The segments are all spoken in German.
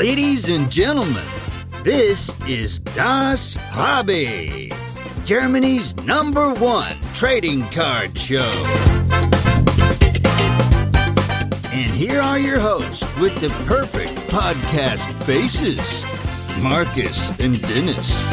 Ladies and gentlemen, this is Das Hobby, Germany's number one trading card show. And here are your hosts with the perfect podcast faces Marcus and Dennis.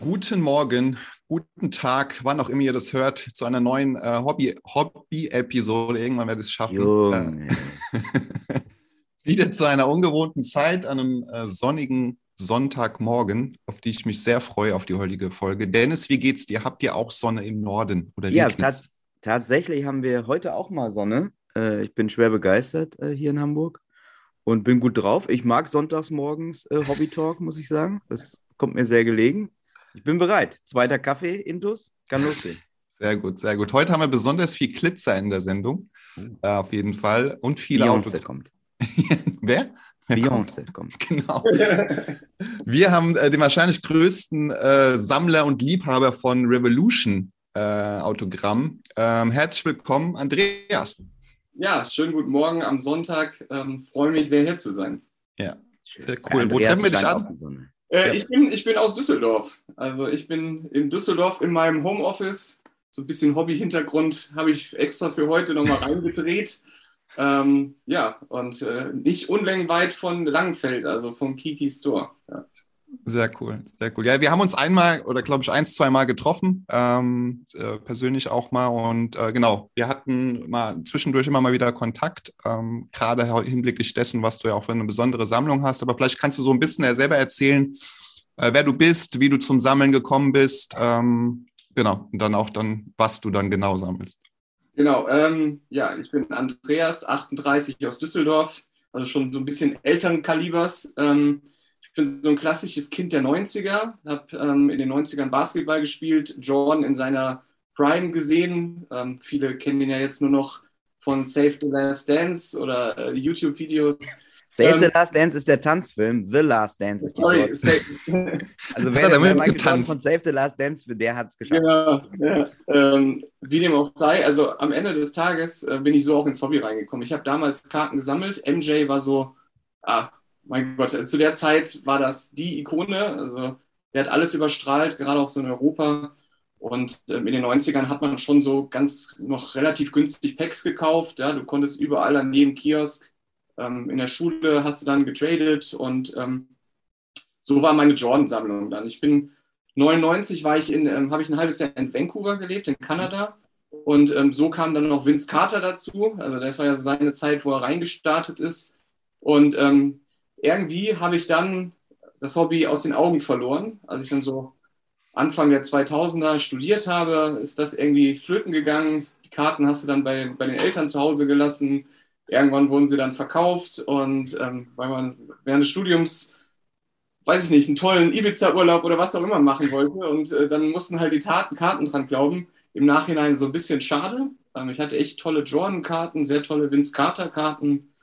Guten Morgen, guten Tag, wann auch immer ihr das hört, zu einer neuen äh, Hobby- Hobby-Episode. Irgendwann werde ich es schaffen. Äh, wieder zu einer ungewohnten Zeit, an einem äh, sonnigen Sonntagmorgen, auf die ich mich sehr freue, auf die heutige Folge. Dennis, wie geht's dir? Habt ihr auch Sonne im Norden? Oder Ja, tats tatsächlich haben wir heute auch mal Sonne. Äh, ich bin schwer begeistert äh, hier in Hamburg und bin gut drauf. Ich mag sonntags morgens äh, Hobby Talk, muss ich sagen. Das kommt mir sehr gelegen. Ich bin bereit. Zweiter Kaffee, Intus, kann losgehen. Sehr gut, sehr gut. Heute haben wir besonders viel Glitzer in der Sendung. Äh, auf jeden Fall. Und viele Beyoncé Autos. kommt. Wer? Beyoncé kommt. Genau. Wir haben äh, den wahrscheinlich größten äh, Sammler und Liebhaber von Revolution äh, Autogramm. Ähm, herzlich willkommen, Andreas. Ja, schönen guten Morgen am Sonntag. Ähm, freue mich sehr, hier zu sein. Ja, sehr cool. Wo treffen wir dich an? Äh, Ja. ich, bin, ich bin aus Düsseldorf. Also ich bin in Düsseldorf in meinem Homeoffice. So ein bisschen Hobby-Hintergrund habe ich extra für heute nochmal reingedreht. Ähm, ja, und äh, nicht unlängenweit von Langenfeld, also vom Kiki Store. Ja. Sehr cool, sehr cool. Ja, wir haben uns einmal oder glaube ich eins, zwei Mal getroffen, ähm, äh, persönlich auch mal. Und äh, genau, wir hatten mal zwischendurch immer mal wieder Kontakt, ähm, gerade hinblicklich dessen, was du ja auch für eine besondere Sammlung hast. Aber vielleicht kannst du so ein bisschen ja selber erzählen, äh, wer du bist, wie du zum Sammeln gekommen bist. Ähm, genau, und dann auch dann, was du dann genau sammelst. Genau, ähm, ja, ich bin Andreas, 38 aus Düsseldorf, also schon so ein bisschen älteren Kalibers. Ähm, ich bin so ein klassisches Kind der 90er, habe ähm, in den 90ern Basketball gespielt, Jordan in seiner Prime gesehen. Ähm, viele kennen ihn ja jetzt nur noch von Save the Last Dance oder äh, YouTube-Videos. Save Ähm, the Last Dance ist der Tanzfilm. The Last Dance ist die Sorry. Save- Also wer er der damit Michael getanzt? von Save the Last Dance, der hat es geschafft. Ja, ja. Ähm, wie dem auch sei, also am Ende des Tages äh, bin ich so auch ins Hobby reingekommen. Ich habe damals Karten gesammelt. MJ war so, ah, mein Gott, zu der Zeit war das die Ikone. Also der hat alles überstrahlt, gerade auch so in Europa. Und ähm, in den 90ern hat man schon so ganz noch relativ günstig Packs gekauft. Ja, du konntest überall an jedem Kiosk. Ähm, in der Schule hast du dann getradet und ähm, so war meine Jordan-Sammlung dann. Ich bin 99 war ich in, ähm, habe ich ein halbes Jahr in Vancouver gelebt, in Kanada. Und ähm, so kam dann noch Vince Carter dazu. Also das war ja so seine Zeit, wo er reingestartet ist. Und ähm, irgendwie habe ich dann das Hobby aus den Augen verloren. Als ich dann so Anfang der 2000er studiert habe, ist das irgendwie flöten gegangen. Die Karten hast du dann bei, bei den Eltern zu Hause gelassen. Irgendwann wurden sie dann verkauft. Und ähm, weil man während des Studiums weiß ich nicht, einen tollen Ibiza-Urlaub oder was auch immer machen wollte. Und äh, dann mussten halt die Taten, Karten dran glauben. Im Nachhinein so ein bisschen schade. Ähm, ich hatte echt tolle Jordan-Karten, sehr tolle Vince Carter-Karten.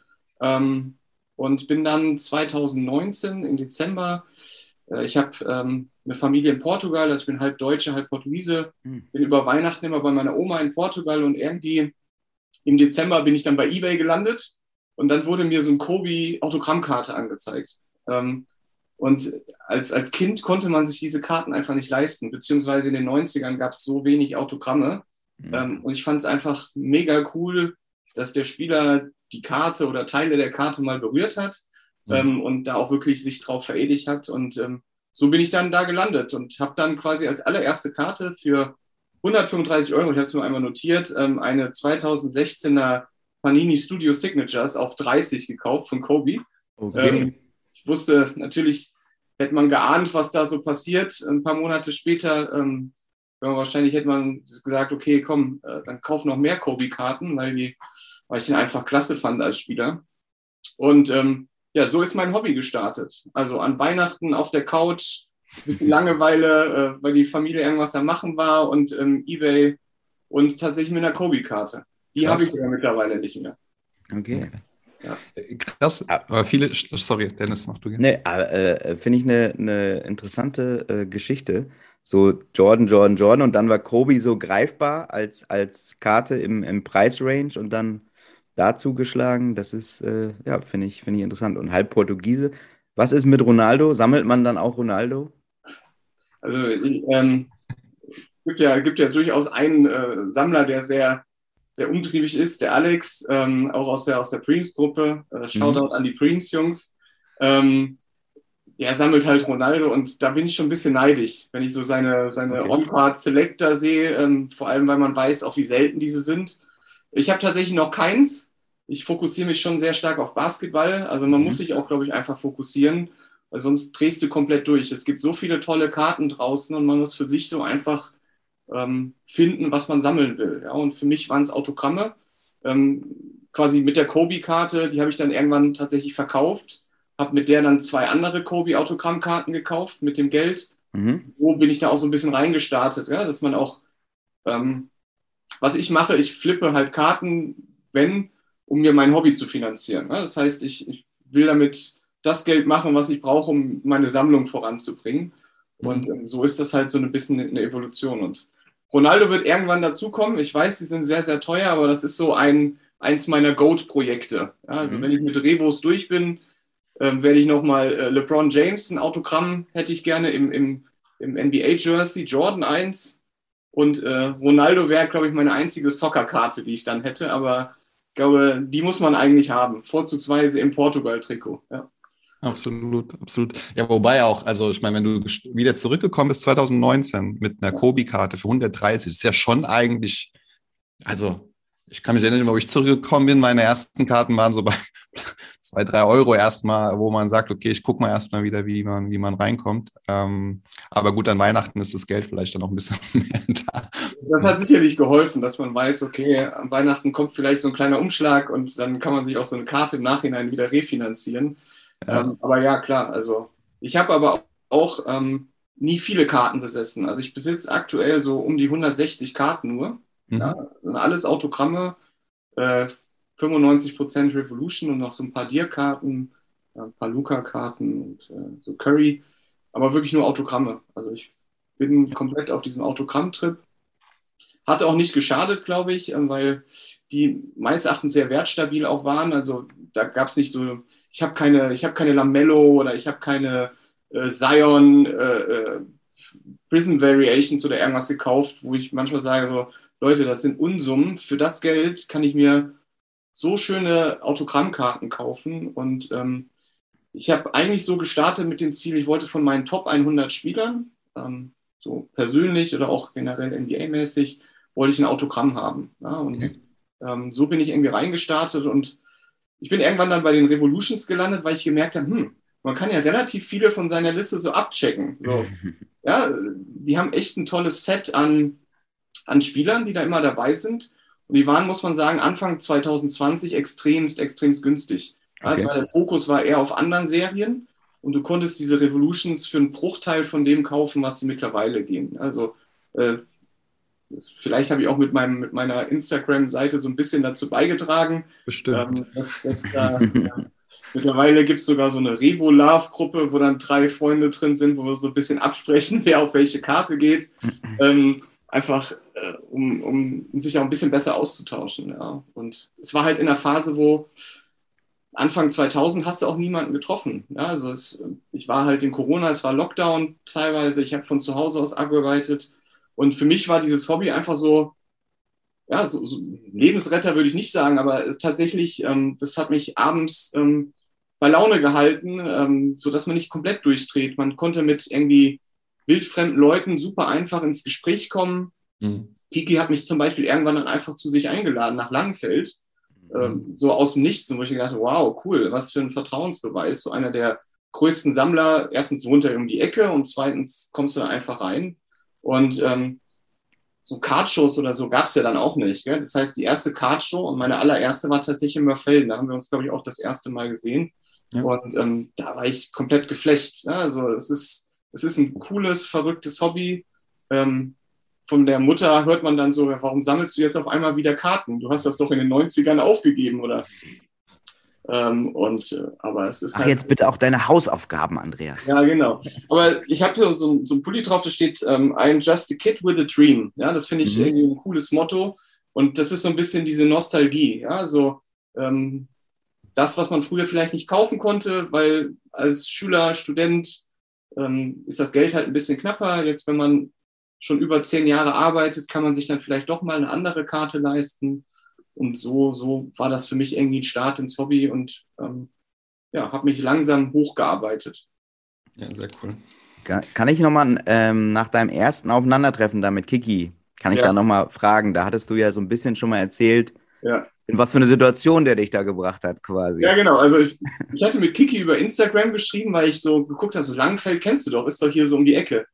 Ähm, und bin dann 2019 im Dezember, äh, ich habe ähm, eine Familie in Portugal, also ich bin halb Deutsche, halb Portugiese, Hm. bin über Weihnachten immer bei meiner Oma in Portugal und irgendwie im Dezember bin ich dann bei eBay gelandet und dann wurde mir so ein Kobe-Autogrammkarte angezeigt. Ähm, und als, als Kind konnte man sich diese Karten einfach nicht leisten, beziehungsweise in den 90ern gab es so wenig Autogramme. Mhm. Ähm, und ich fand es einfach mega cool, dass der Spieler die Karte oder Teile der Karte mal berührt hat Mhm. ähm, und da auch wirklich sich drauf veredigt hat. Und ähm, so bin ich dann da gelandet und habe dann quasi als allererste Karte für 135 Euro, ich habe es mir einmal notiert, ähm, eine 2016er Panini Studio Signatures auf 30 gekauft von Kobe. Okay. Ähm, ich wusste natürlich, hätte man geahnt, was da so passiert. Ein paar Monate später, ähm, ja, wahrscheinlich hätte man gesagt, okay, komm, äh, dann kauf noch mehr Kobe-Karten, weil, die- weil ich ihn einfach klasse fand als Spieler. Und ähm, ja, so ist mein Hobby gestartet. Also an Weihnachten auf der Couch, ein bisschen Langeweile, äh, weil die Familie irgendwas am Machen war und ähm, Ebay und tatsächlich mit einer Kobe-Karte. Die habe ich ja mittlerweile nicht mehr. okay. Äh, Krass, aber viele, sorry, Dennis, mach du gerne. Nee, äh, finde ich eine, eine interessante äh, Geschichte. So Jordan, Jordan, Jordan und dann war Kobe so greifbar als, als Karte im, im Preisrange und dann dazu geschlagen. Das ist, äh, ja, finde ich, finde ich interessant. Und halb Portugiese. Was ist mit Ronaldo? Sammelt man dann auch Ronaldo? Also ich, ähm, gibt ja, gibt ja durchaus einen äh, Sammler, der sehr, sehr umtriebig ist, der Alex, ähm, auch aus der, aus der Preams-Gruppe. Äh, Shoutout mhm. an die Preams-Jungs. Ähm, der sammelt halt Ronaldo und da bin ich schon ein bisschen neidisch, wenn ich so seine, seine okay. On-Card-Selector sehe, ähm, vor allem weil man weiß auch, wie selten diese sind. Ich habe tatsächlich noch keins. Ich fokussiere mich schon sehr stark auf Basketball. Also man mhm. muss sich auch, glaube ich, einfach fokussieren, weil sonst drehst du komplett durch. Es gibt so viele tolle Karten draußen und man muss für sich so einfach ähm, finden, was man sammeln will. Ja, und für mich waren es Autogramme. Ähm, quasi mit der Kobe-Karte, die habe ich dann irgendwann tatsächlich verkauft, habe mit der dann zwei andere Kobe-Autogrammkarten gekauft mit dem Geld. Mhm. Wo bin ich da auch so ein bisschen reingestartet, ja, dass man auch, ähm, was ich mache, ich flippe halt Karten, wenn, um mir mein Hobby zu finanzieren. Ja. Das heißt, ich, ich will damit das Geld machen, was ich brauche, um meine Sammlung voranzubringen. Und mhm. ähm, so ist das halt so ein bisschen eine Evolution. Und Ronaldo wird irgendwann dazukommen. Ich weiß, sie sind sehr, sehr teuer, aber das ist so ein, eins meiner Goat-Projekte. Ja, also mhm. wenn ich mit Revos durch bin, äh, werde ich nochmal äh, LeBron James, ein Autogramm hätte ich gerne im, im, im NBA-Jersey, Jordan 1. Und äh, Ronaldo wäre, glaube ich, meine einzige Soccer-Karte, die ich dann hätte. Aber glaube, die muss man eigentlich haben. Vorzugsweise im Portugal-Trikot. Ja. Absolut, absolut. Ja, wobei auch, also ich meine, wenn du wieder zurückgekommen bist 2019 mit einer Kobi-Karte für 130, ist ja schon eigentlich, also ich kann mich erinnern, wo ich zurückgekommen bin, meine ersten Karten waren so bei zwei, drei Euro erstmal, wo man sagt, okay, ich gucke mal erstmal wieder, wie man, wie man reinkommt. Ähm, aber gut, an Weihnachten ist das Geld vielleicht dann auch ein bisschen mehr da. Das hat sicherlich geholfen, dass man weiß, okay, an Weihnachten kommt vielleicht so ein kleiner Umschlag und dann kann man sich auch so eine Karte im Nachhinein wieder refinanzieren. Ja. Ähm, aber ja, klar, also ich habe aber auch ähm, nie viele Karten besessen. Also ich besitze aktuell so um die 160 Karten nur. Mhm. Ja, alles Autogramme, äh, 95% Revolution und noch so ein paar Dir-Karten, ein paar Luca-Karten und äh, so Curry, aber wirklich nur Autogramme. Also ich bin komplett auf diesem Autogramm-Trip. Hatte auch nicht geschadet, glaube ich, äh, weil die meines Erachtens sehr wertstabil auch waren. Also da gab es nicht so ich habe keine, ich habe keine Lamello oder ich habe keine äh, Zion äh, äh, Prison Variations oder irgendwas gekauft, wo ich manchmal sage so, Leute, das sind Unsummen. Für das Geld kann ich mir so schöne Autogrammkarten kaufen und ähm, ich habe eigentlich so gestartet mit dem Ziel, ich wollte von meinen Top 100 Spielern, ähm, so persönlich oder auch generell NBA-mäßig, wollte ich ein Autogramm haben. Ja? Und okay. ähm, so bin ich irgendwie reingestartet und ich bin irgendwann dann bei den Revolutions gelandet, weil ich gemerkt habe, hm, man kann ja relativ viele von seiner Liste so abchecken. So. ja, die haben echt ein tolles Set an, an Spielern, die da immer dabei sind. Und die waren, muss man sagen, Anfang 2020 extremst, extremst günstig. Okay. Also der Fokus war eher auf anderen Serien und du konntest diese Revolutions für einen Bruchteil von dem kaufen, was sie mittlerweile gehen. Also äh, Vielleicht habe ich auch mit, meinem, mit meiner Instagram-Seite so ein bisschen dazu beigetragen. Bestimmt. Ähm, dass, dass da, ja, mittlerweile gibt es sogar so eine Revo-Love-Gruppe, wo dann drei Freunde drin sind, wo wir so ein bisschen absprechen, wer auf welche Karte geht. ähm, einfach, äh, um, um sich auch ein bisschen besser auszutauschen. Ja. Und es war halt in der Phase, wo Anfang 2000 hast du auch niemanden getroffen. Ja, also es, ich war halt in Corona, es war Lockdown teilweise, ich habe von zu Hause aus gearbeitet und für mich war dieses Hobby einfach so, ja, so, so Lebensretter würde ich nicht sagen, aber tatsächlich, ähm, das hat mich abends ähm, bei Laune gehalten, ähm, sodass man nicht komplett durchdreht. Man konnte mit irgendwie wildfremden Leuten super einfach ins Gespräch kommen. Mhm. Kiki hat mich zum Beispiel irgendwann dann einfach zu sich eingeladen nach Langfeld, mhm. ähm, so aus dem Nichts, wo ich dachte, wow, cool, was für ein Vertrauensbeweis. So einer der größten Sammler, erstens wohnt er um die Ecke und zweitens kommst du da einfach rein. Und ähm, so Kartshows oder so gab es ja dann auch nicht. Gell? Das heißt, die erste Kartshow und meine allererste war tatsächlich in Mörfelden. Da haben wir uns, glaube ich, auch das erste Mal gesehen. Ja. Und ähm, da war ich komplett geflecht. Ja? Also es ist, es ist ein cooles, verrücktes Hobby. Ähm, von der Mutter hört man dann so, warum sammelst du jetzt auf einmal wieder Karten? Du hast das doch in den 90ern aufgegeben, oder? Ähm, und, äh, aber es ist Ach, halt, jetzt bitte auch deine Hausaufgaben, Andreas. Ja, genau. Aber ich habe hier so, so ein Pulli drauf, da steht ähm, I'm just a kid with a dream. Ja, das finde ich mhm. irgendwie ein cooles Motto. Und das ist so ein bisschen diese Nostalgie. Ja, so ähm, das, was man früher vielleicht nicht kaufen konnte, weil als Schüler, Student ähm, ist das Geld halt ein bisschen knapper. Jetzt, wenn man schon über zehn Jahre arbeitet, kann man sich dann vielleicht doch mal eine andere Karte leisten. Und so, so war das für mich irgendwie ein Start ins Hobby und ähm, ja, habe mich langsam hochgearbeitet. Ja, sehr cool. Kann ich nochmal ähm, nach deinem ersten Aufeinandertreffen da mit Kiki, kann ich ja. da nochmal fragen? Da hattest du ja so ein bisschen schon mal erzählt, ja. in was für eine Situation der dich da gebracht hat, quasi. Ja, genau. Also ich, ich hatte mit Kiki über Instagram geschrieben, weil ich so geguckt habe, so Langfeld kennst du doch, ist doch hier so um die Ecke.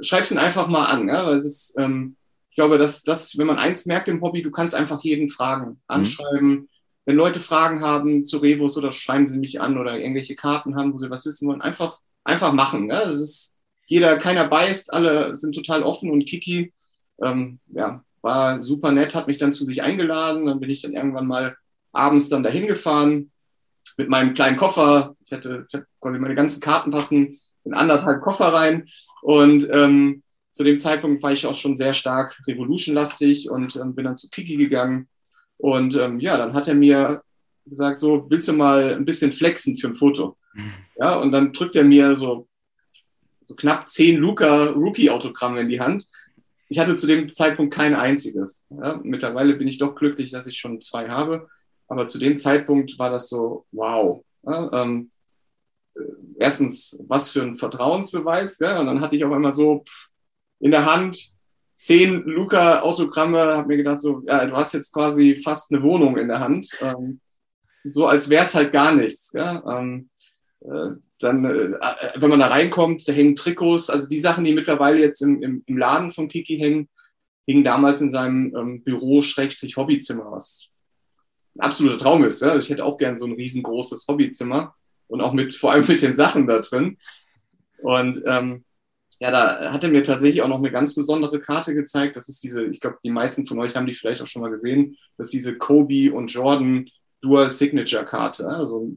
Schreib's ihn einfach mal an, ja, weil das, ähm, ich glaube, dass das, wenn man eins merkt im Hobby, du kannst einfach jeden fragen, mhm. anschreiben. Mhm. Wenn Leute Fragen haben zu Revos oder schreiben sie mich an oder irgendwelche Karten haben, wo sie was wissen wollen, einfach einfach machen. Ne? Das ist jeder, keiner beißt, alle sind total offen und Kiki, ähm, ja, war super nett, hat mich dann zu sich eingeladen. Dann bin ich dann irgendwann mal abends dann dahin gefahren mit meinem kleinen Koffer. Ich hatte, ich hatte quasi meine ganzen Karten passen in anderthalb Koffer rein. Und ähm, zu dem Zeitpunkt war ich auch schon sehr stark Revolution-lastig und ähm, bin dann zu Kiki gegangen. Und ähm, ja, dann hat er mir gesagt, so, willst du mal ein bisschen flexen für ein Foto? Ja, und dann drückt er mir so, so knapp zehn Luca-Rookie-Autogramme in die Hand. Ich hatte zu dem Zeitpunkt kein einziges. Ja, mittlerweile bin ich doch glücklich, dass ich schon zwei habe. Aber zu dem Zeitpunkt war das so, wow. Ja, ähm, äh, erstens, was für ein Vertrauensbeweis. Ja? Und dann hatte ich auch einmal so in der Hand zehn Luca-Autogramme, habe mir gedacht, so, ja, du hast jetzt quasi fast eine Wohnung in der Hand. Ähm, so als wäre es halt gar nichts. Ja? Ähm, äh, dann, äh, wenn man da reinkommt, da hängen Trikots, also die Sachen, die mittlerweile jetzt im, im, im Laden von Kiki hängen, hingen damals in seinem ähm, Büro Schrägstrich Hobbyzimmer, was ein absoluter Traum ist. Ja? Ich hätte auch gern so ein riesengroßes Hobbyzimmer und auch mit, vor allem mit den Sachen da drin. Und ähm, ja, da hat er mir tatsächlich auch noch eine ganz besondere Karte gezeigt. Das ist diese, ich glaube, die meisten von euch haben die vielleicht auch schon mal gesehen. Das ist diese Kobe und Jordan Dual Signature Karte. Also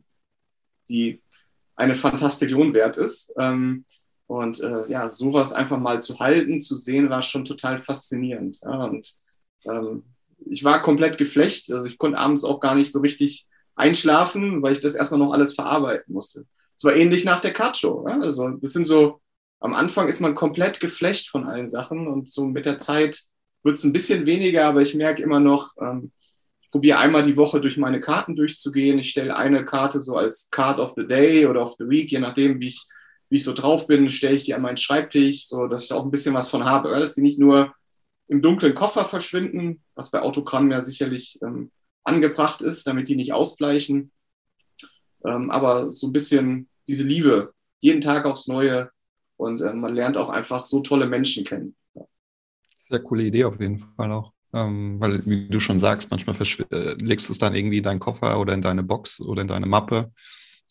die eine Fantastillion wert ist. Ähm, und äh, ja, sowas einfach mal zu halten, zu sehen, war schon total faszinierend. Und ähm, ich war komplett geflecht. Also ich konnte abends auch gar nicht so richtig einschlafen, weil ich das erstmal noch alles verarbeiten musste. Es war ähnlich nach der Card-Show. Ja? Also das sind so, am Anfang ist man komplett geflecht von allen Sachen und so mit der Zeit wird es ein bisschen weniger, aber ich merke immer noch, ähm, probiere einmal die Woche durch meine Karten durchzugehen. Ich stelle eine Karte so als Card of the Day oder of the Week, je nachdem, wie ich, wie ich so drauf bin, stelle ich die an meinen Schreibtisch, so dass ich da auch ein bisschen was von habe, dass sie nicht nur im dunklen Koffer verschwinden, was bei Autogrammen ja sicherlich ähm, angebracht ist, damit die nicht ausbleichen. Ähm, aber so ein bisschen diese Liebe, jeden Tag aufs Neue und äh, man lernt auch einfach so tolle Menschen kennen. Sehr coole Idee auf jeden Fall auch. Ähm, weil, wie du schon sagst, manchmal äh, legst du es dann irgendwie in deinen Koffer oder in deine Box oder in deine Mappe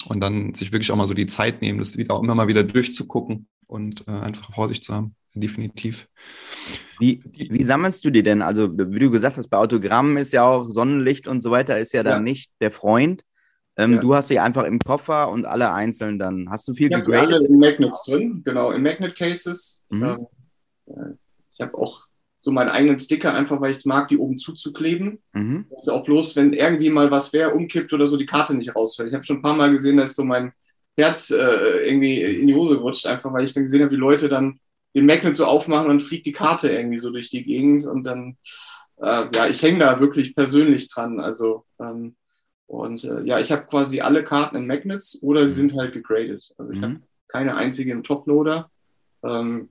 und dann sich wirklich auch mal so die Zeit nehmen, das wieder auch immer mal wieder durchzugucken und äh, einfach Vorsicht zu haben. Definitiv. Wie, wie sammelst du die denn? Also, wie du gesagt hast, bei Autogrammen ist ja auch Sonnenlicht und so weiter, ist ja dann ja. nicht der Freund. Ähm, ja. Du hast sie einfach im Koffer und alle einzeln dann. Hast du viel ich gegradet? alle in Magnets drin, genau, in Magnet Cases. Mhm. Ähm, ich habe auch so meinen eigenen Sticker, einfach weil ich es mag, die oben zuzukleben. Mhm. Das ist auch bloß, wenn irgendwie mal was wäre, umkippt oder so, die Karte nicht rausfällt. Ich habe schon ein paar Mal gesehen, dass so mein Herz äh, irgendwie in die Hose rutscht, einfach weil ich dann gesehen habe, wie Leute dann den Magnet so aufmachen und fliegt die Karte irgendwie so durch die Gegend und dann, äh, ja, ich hänge da wirklich persönlich dran. Also, ähm, und äh, ja, ich habe quasi alle Karten in Magnets oder sie sind halt gegradet. Also ich mhm. habe keine einzige im Toploader. Ähm,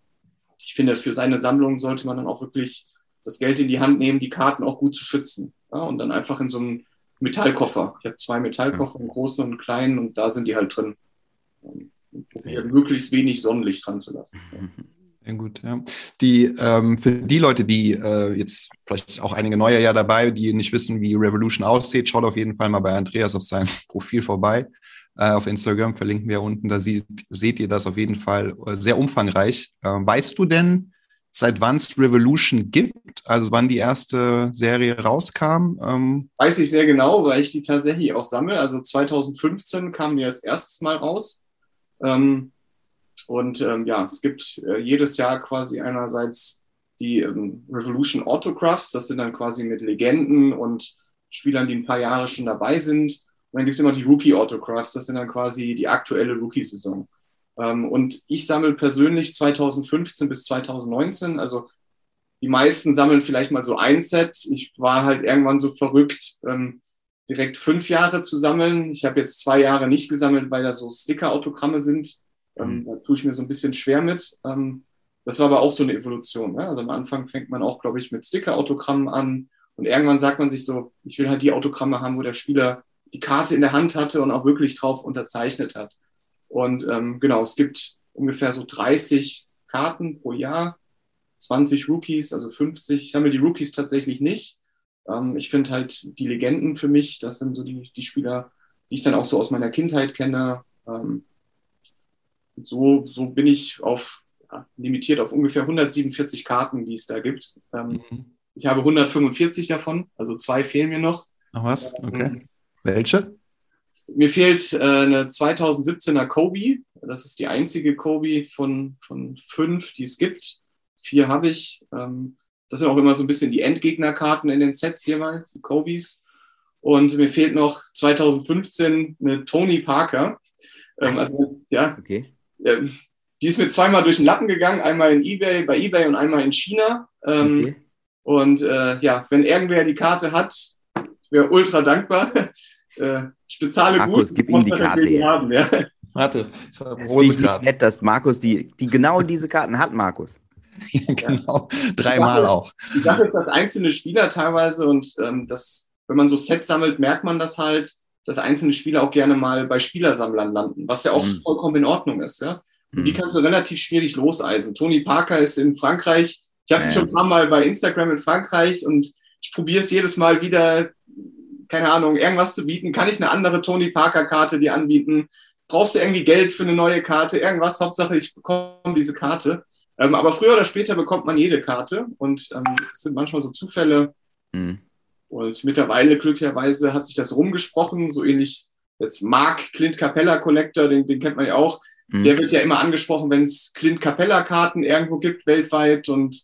ich finde, für seine Sammlung sollte man dann auch wirklich das Geld in die Hand nehmen, die Karten auch gut zu schützen. Ja, und dann einfach in so einem Metallkoffer. Ich habe zwei Metallkoffer, einen großen und einen kleinen, und da sind die halt drin. Und probiere möglichst wenig Sonnenlicht dran zu lassen. Sehr gut, ja. Die, ähm, für die Leute, die äh, jetzt vielleicht auch einige neue ja dabei, die nicht wissen, wie Revolution aussieht, schaut auf jeden Fall mal bei Andreas auf seinem Profil vorbei äh, auf Instagram, verlinken wir unten, da sieht, seht ihr das auf jeden Fall äh, sehr umfangreich. Äh, weißt du denn, seit wann es Revolution gibt, also wann die erste Serie rauskam? Ähm Weiß ich sehr genau, weil ich die tatsächlich auch sammle. Also 2015 kam die als erstes Mal raus. Ähm, und ähm, ja, es gibt äh, jedes Jahr quasi einerseits die ähm, Revolution Autographs, das sind dann quasi mit Legenden und Spielern, die ein paar Jahre schon dabei sind. Und dann gibt es immer die Rookie-Autographs, das sind dann quasi die aktuelle Rookie-Saison. Ähm, und ich sammle persönlich 2015 bis 2019, also die meisten sammeln vielleicht mal so ein Set. Ich war halt irgendwann so verrückt, ähm, direkt fünf Jahre zu sammeln. Ich habe jetzt zwei Jahre nicht gesammelt, weil da so Sticker-Autogramme sind. Ähm, mhm. Da tue ich mir so ein bisschen schwer mit. Ähm, das war aber auch so eine Evolution. Ne? Also am Anfang fängt man auch, glaube ich, mit Sticker-Autogrammen an. Und irgendwann sagt man sich so, ich will halt die Autogramme haben, wo der Spieler die Karte in der Hand hatte und auch wirklich drauf unterzeichnet hat. Und ähm, genau, es gibt ungefähr so 30 Karten pro Jahr, 20 Rookies, also 50. Ich sammle die Rookies tatsächlich nicht. Ähm, ich finde halt die Legenden für mich, das sind so die, die Spieler, die ich dann auch so aus meiner Kindheit kenne. Ähm, so, so bin ich auf ja, limitiert auf ungefähr 147 Karten, die es da gibt. Ähm, mhm. Ich habe 145 davon, also zwei fehlen mir noch. Ach was? Okay. Ähm, Welche? Mir fehlt äh, eine 2017er Kobe. Das ist die einzige Kobe von, von fünf, die es gibt. Vier habe ich. Ähm, das sind auch immer so ein bisschen die Endgegnerkarten in den Sets jeweils, die Kobes. Und mir fehlt noch 2015 eine Tony Parker. Ähm, also, ja, okay. Ähm, die ist mir zweimal durch den Lappen gegangen, einmal in eBay, bei eBay und einmal in China. Ähm, okay. Und äh, ja, wenn irgendwer die Karte hat, wäre ultra dankbar. äh, ich bezahle Markus, gut. gib ihm die Karte jetzt. Haben, ja. Warte, ich habe Hose gerade. nett, dass Markus die, die genau diese Karten hat, Markus. Ja, genau, dreimal auch. Die Sache ist, dass einzelne Spieler teilweise und ähm, das, wenn man so Sets sammelt, merkt man das halt, dass einzelne Spieler auch gerne mal bei Spielersammlern landen, was ja auch mhm. vollkommen in Ordnung ist. Ja? Und mhm. die kannst du relativ schwierig loseisen. Tony Parker ist in Frankreich. Ich habe ja. schon ein paar Mal bei Instagram in Frankreich und ich probiere es jedes Mal wieder, keine Ahnung, irgendwas zu bieten. Kann ich eine andere Tony Parker-Karte dir anbieten? Brauchst du irgendwie Geld für eine neue Karte? Irgendwas, Hauptsache ich bekomme diese Karte. Ähm, aber früher oder später bekommt man jede Karte und ähm, es sind manchmal so Zufälle. Mhm. Und mittlerweile, glücklicherweise, hat sich das rumgesprochen, so ähnlich jetzt Mark Clint Capella Collector, den, den kennt man ja auch. Mhm. Der wird ja immer angesprochen, wenn es Clint Capella Karten irgendwo gibt weltweit und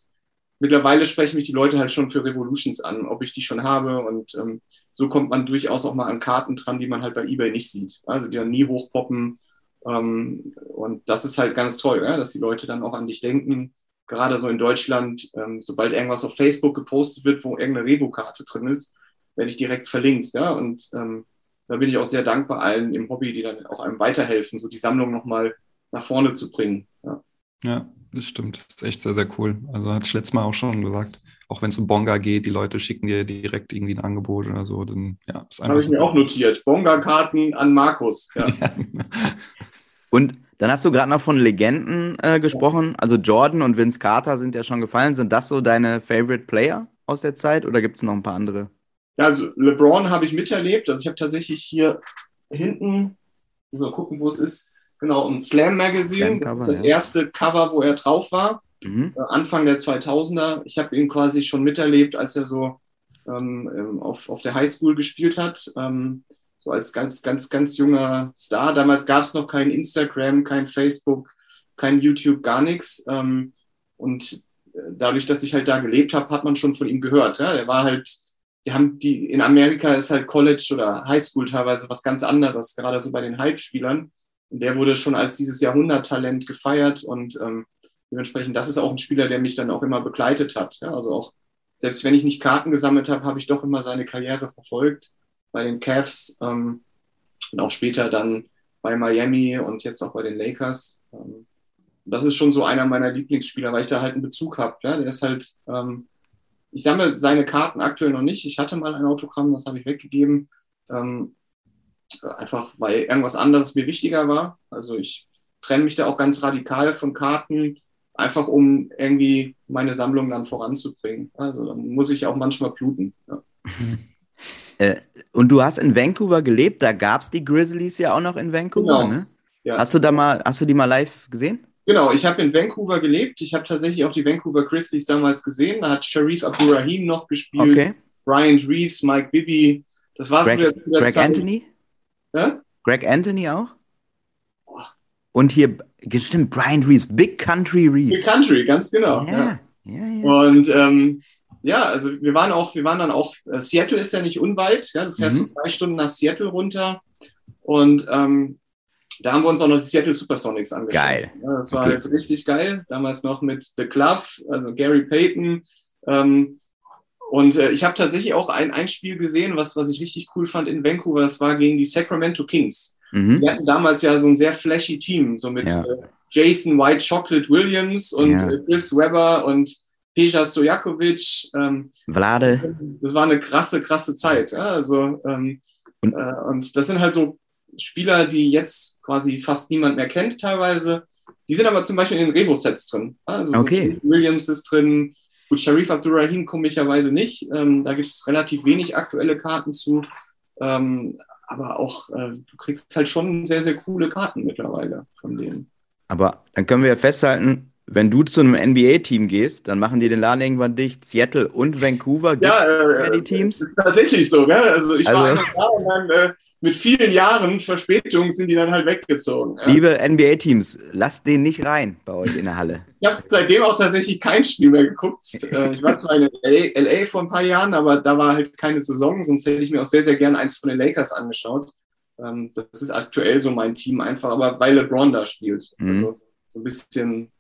mittlerweile sprechen mich die Leute halt schon für Revolutions an, ob ich die schon habe und ähm, so kommt man durchaus auch mal an Karten dran, die man halt bei eBay nicht sieht, also die dann nie hochpoppen ähm, und das ist halt ganz toll, ja, dass die Leute dann auch an dich denken. Gerade so in Deutschland, ähm, sobald irgendwas auf Facebook gepostet wird, wo irgendeine Revo-Karte drin ist, werde ich direkt verlinkt. Ja? Und ähm, da bin ich auch sehr dankbar allen im Hobby, die dann auch einem weiterhelfen, so die Sammlung nochmal nach vorne zu bringen. Ja. ja, das stimmt. Das ist echt sehr, sehr cool. Also hatte ich letztes Mal auch schon gesagt auch wenn es um Bonga geht, die Leute schicken dir direkt irgendwie ein Angebot oder so. Dann, ja, Habe ich mir auch notiert. Bonga-Karten an Markus. Ja. ja. Und dann hast du gerade noch von Legenden äh, gesprochen. Also Jordan und Vince Carter sind ja schon gefallen. Sind das so deine Favorite Player aus der Zeit oder gibt es noch ein paar andere? Ja, also LeBron habe ich miterlebt. Also ich habe tatsächlich hier hinten, mal gucken, wo es ist, genau, ein Slam Magazine. Slam das ist das ja. erste Cover, wo er drauf war mhm. Äh, Anfang der 2000er. Ich habe ihn quasi schon miterlebt, als er so ähm, ähm, auf, auf der Highschool gespielt hat. Ähm, so als ganz, ganz, ganz junger Star. Damals gab es noch kein Instagram, kein Facebook, kein YouTube, gar nichts. Ähm, und äh, dadurch, dass ich halt da gelebt habe, hat man schon von ihm gehört. Ja? Er war halt, die haben die, in Amerika ist halt College oder Highschool teilweise was ganz anderes, gerade so bei den Hype-Spielern. Und der wurde schon als dieses Jahrhunderttalent gefeiert und ähm, dementsprechend, das ist auch ein Spieler, der mich dann auch immer begleitet hat. Ja, also auch, selbst wenn ich nicht Karten gesammelt habe, habe ich doch immer seine Karriere verfolgt bei den Cavs ähm, und auch später dann bei Miami und jetzt auch bei den Lakers. Ähm, das ist schon so einer meiner Lieblingsspieler, weil ich da halt einen Bezug habe. Ja? Der ist halt, ähm, ich sammle seine Karten aktuell noch nicht. Ich hatte mal ein Autogramm, das habe ich weggegeben. Ähm, einfach weil irgendwas anderes mir wichtiger war. Also ich trenne mich da auch ganz radikal von Karten, einfach um irgendwie meine Sammlung dann voranzubringen. Also dann muss ich auch manchmal bluten. Ja. Äh, und du hast in Vancouver gelebt, da gab es die Grizzlies ja auch noch in Vancouver, genau. ne? Ja. Hast du da mal, hast du die mal live gesehen? Genau, ich habe in Vancouver gelebt. Ich habe tatsächlich auch die Vancouver Grizzlies damals gesehen. Da hat Sharif Abdurrahim noch gespielt, okay. Brian Reeves, Mike Bibby. Das war Greg, zu der, zu der Greg Zeit. Anthony? Ja? Greg Anthony auch? Und hier, stimmt, Brian Reeves, Big Country Reeves. Big Country, ganz genau. Ja. ja, ja. Und ähm, ja, also wir waren auch, wir waren dann auch, äh, Seattle ist ja nicht unweit, ja, du fährst Mhm. so zwei Stunden nach Seattle runter und ähm, da haben wir uns auch noch die Seattle Supersonics angeschaut. Geil. Ja, das war Okay. halt richtig geil. Damals noch mit The Glove, also Gary Payton. Ähm, und äh, ich habe tatsächlich auch ein, ein Spiel gesehen, was, was ich richtig cool fand in Vancouver. Das war gegen die Sacramento Kings. Mhm. Die hatten damals ja so ein sehr flashy Team, so mit Ja. äh, Jason White Chocolate Williams und Ja. äh, Chris Webber und Peja Stojakovic. Ähm, Vlade. das war eine krasse, krasse Zeit. Ja? Also, ähm, Und- äh, und das sind halt so Spieler, die jetzt quasi fast niemand mehr kennt, teilweise. Die sind aber zum Beispiel in den Revo-Sets drin. Also Okay. so Williams ist drin. Gut, Sharif Abdurrahim komischerweise nicht. Ähm, da gibt es relativ wenig aktuelle Karten zu. Ähm, aber auch, äh, du kriegst halt schon sehr, sehr coole Karten mittlerweile von denen. Aber dann können wir ja festhalten, wenn du zu einem NBA-Team gehst, dann machen die den Laden irgendwann dicht. Seattle und Vancouver gibt Ja, äh, die Teams. Das ist tatsächlich so, gell? Also ich war Also- einfach da und dann äh, mit vielen Jahren Verspätung sind die dann halt weggezogen. Ja. Liebe NBA-Teams, lasst den nicht rein bei euch in der Halle. Ich habe seitdem auch tatsächlich kein Spiel mehr geguckt. Äh, ich war zwar in LA, LA vor ein paar Jahren, aber da war halt keine Saison, sonst hätte ich mir auch sehr, sehr gerne eins von den Lakers angeschaut. Ähm, das ist aktuell so mein Team einfach, aber weil LeBron da spielt. Mhm. Also so ein bisschen,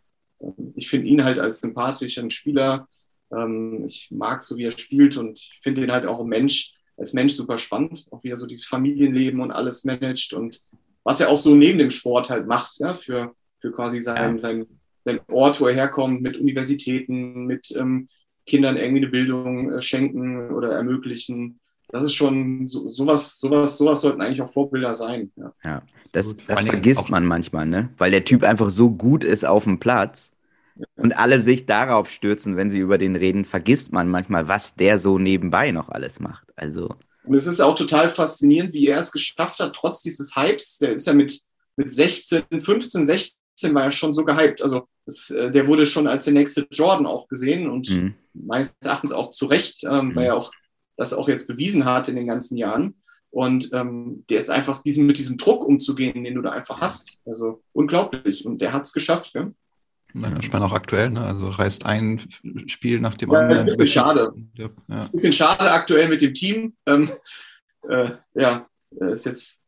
ich finde ihn halt als sympathischen Spieler. Ähm, ich mag so, wie er spielt und ich finde ihn halt auch Mensch, als Mensch super spannend, auch wie er so dieses Familienleben und alles managt und was er auch so neben dem Sport halt macht, ja, für, für quasi sein, sein, sein Ort, wo er herkommt, mit Universitäten, mit ähm, Kindern irgendwie eine Bildung äh, schenken oder ermöglichen. Das ist schon so, sowas, sowas, sowas sollten eigentlich auch Vorbilder sein. Ja. Ja, das, das vergisst man manchmal, ne? Weil der Typ einfach so gut ist auf dem Platz und alle sich darauf stürzen, wenn sie über den reden, vergisst man manchmal, was der so nebenbei noch alles macht. Also, Und es ist auch total faszinierend, wie er es geschafft hat, trotz dieses Hypes. Der ist ja mit, mit 16, 15, 16 war er schon so gehypt. Also das, äh, der wurde schon als der nächste Jordan auch gesehen und mh, meines Erachtens auch zu Recht, ähm, Mhm. weil er auch das auch jetzt bewiesen hat in den ganzen Jahren. Und ähm, der ist einfach diesen, mit diesem Druck umzugehen, den du da einfach hast. Also unglaublich. Und der hat es geschafft. Ja? Ich meine auch aktuell, ne? also reißt ein Spiel nach dem Ja, anderen. ein bisschen schade. Ja, ja. bisschen schade aktuell mit dem Team. Ähm, äh, ja, äh, ist jetzt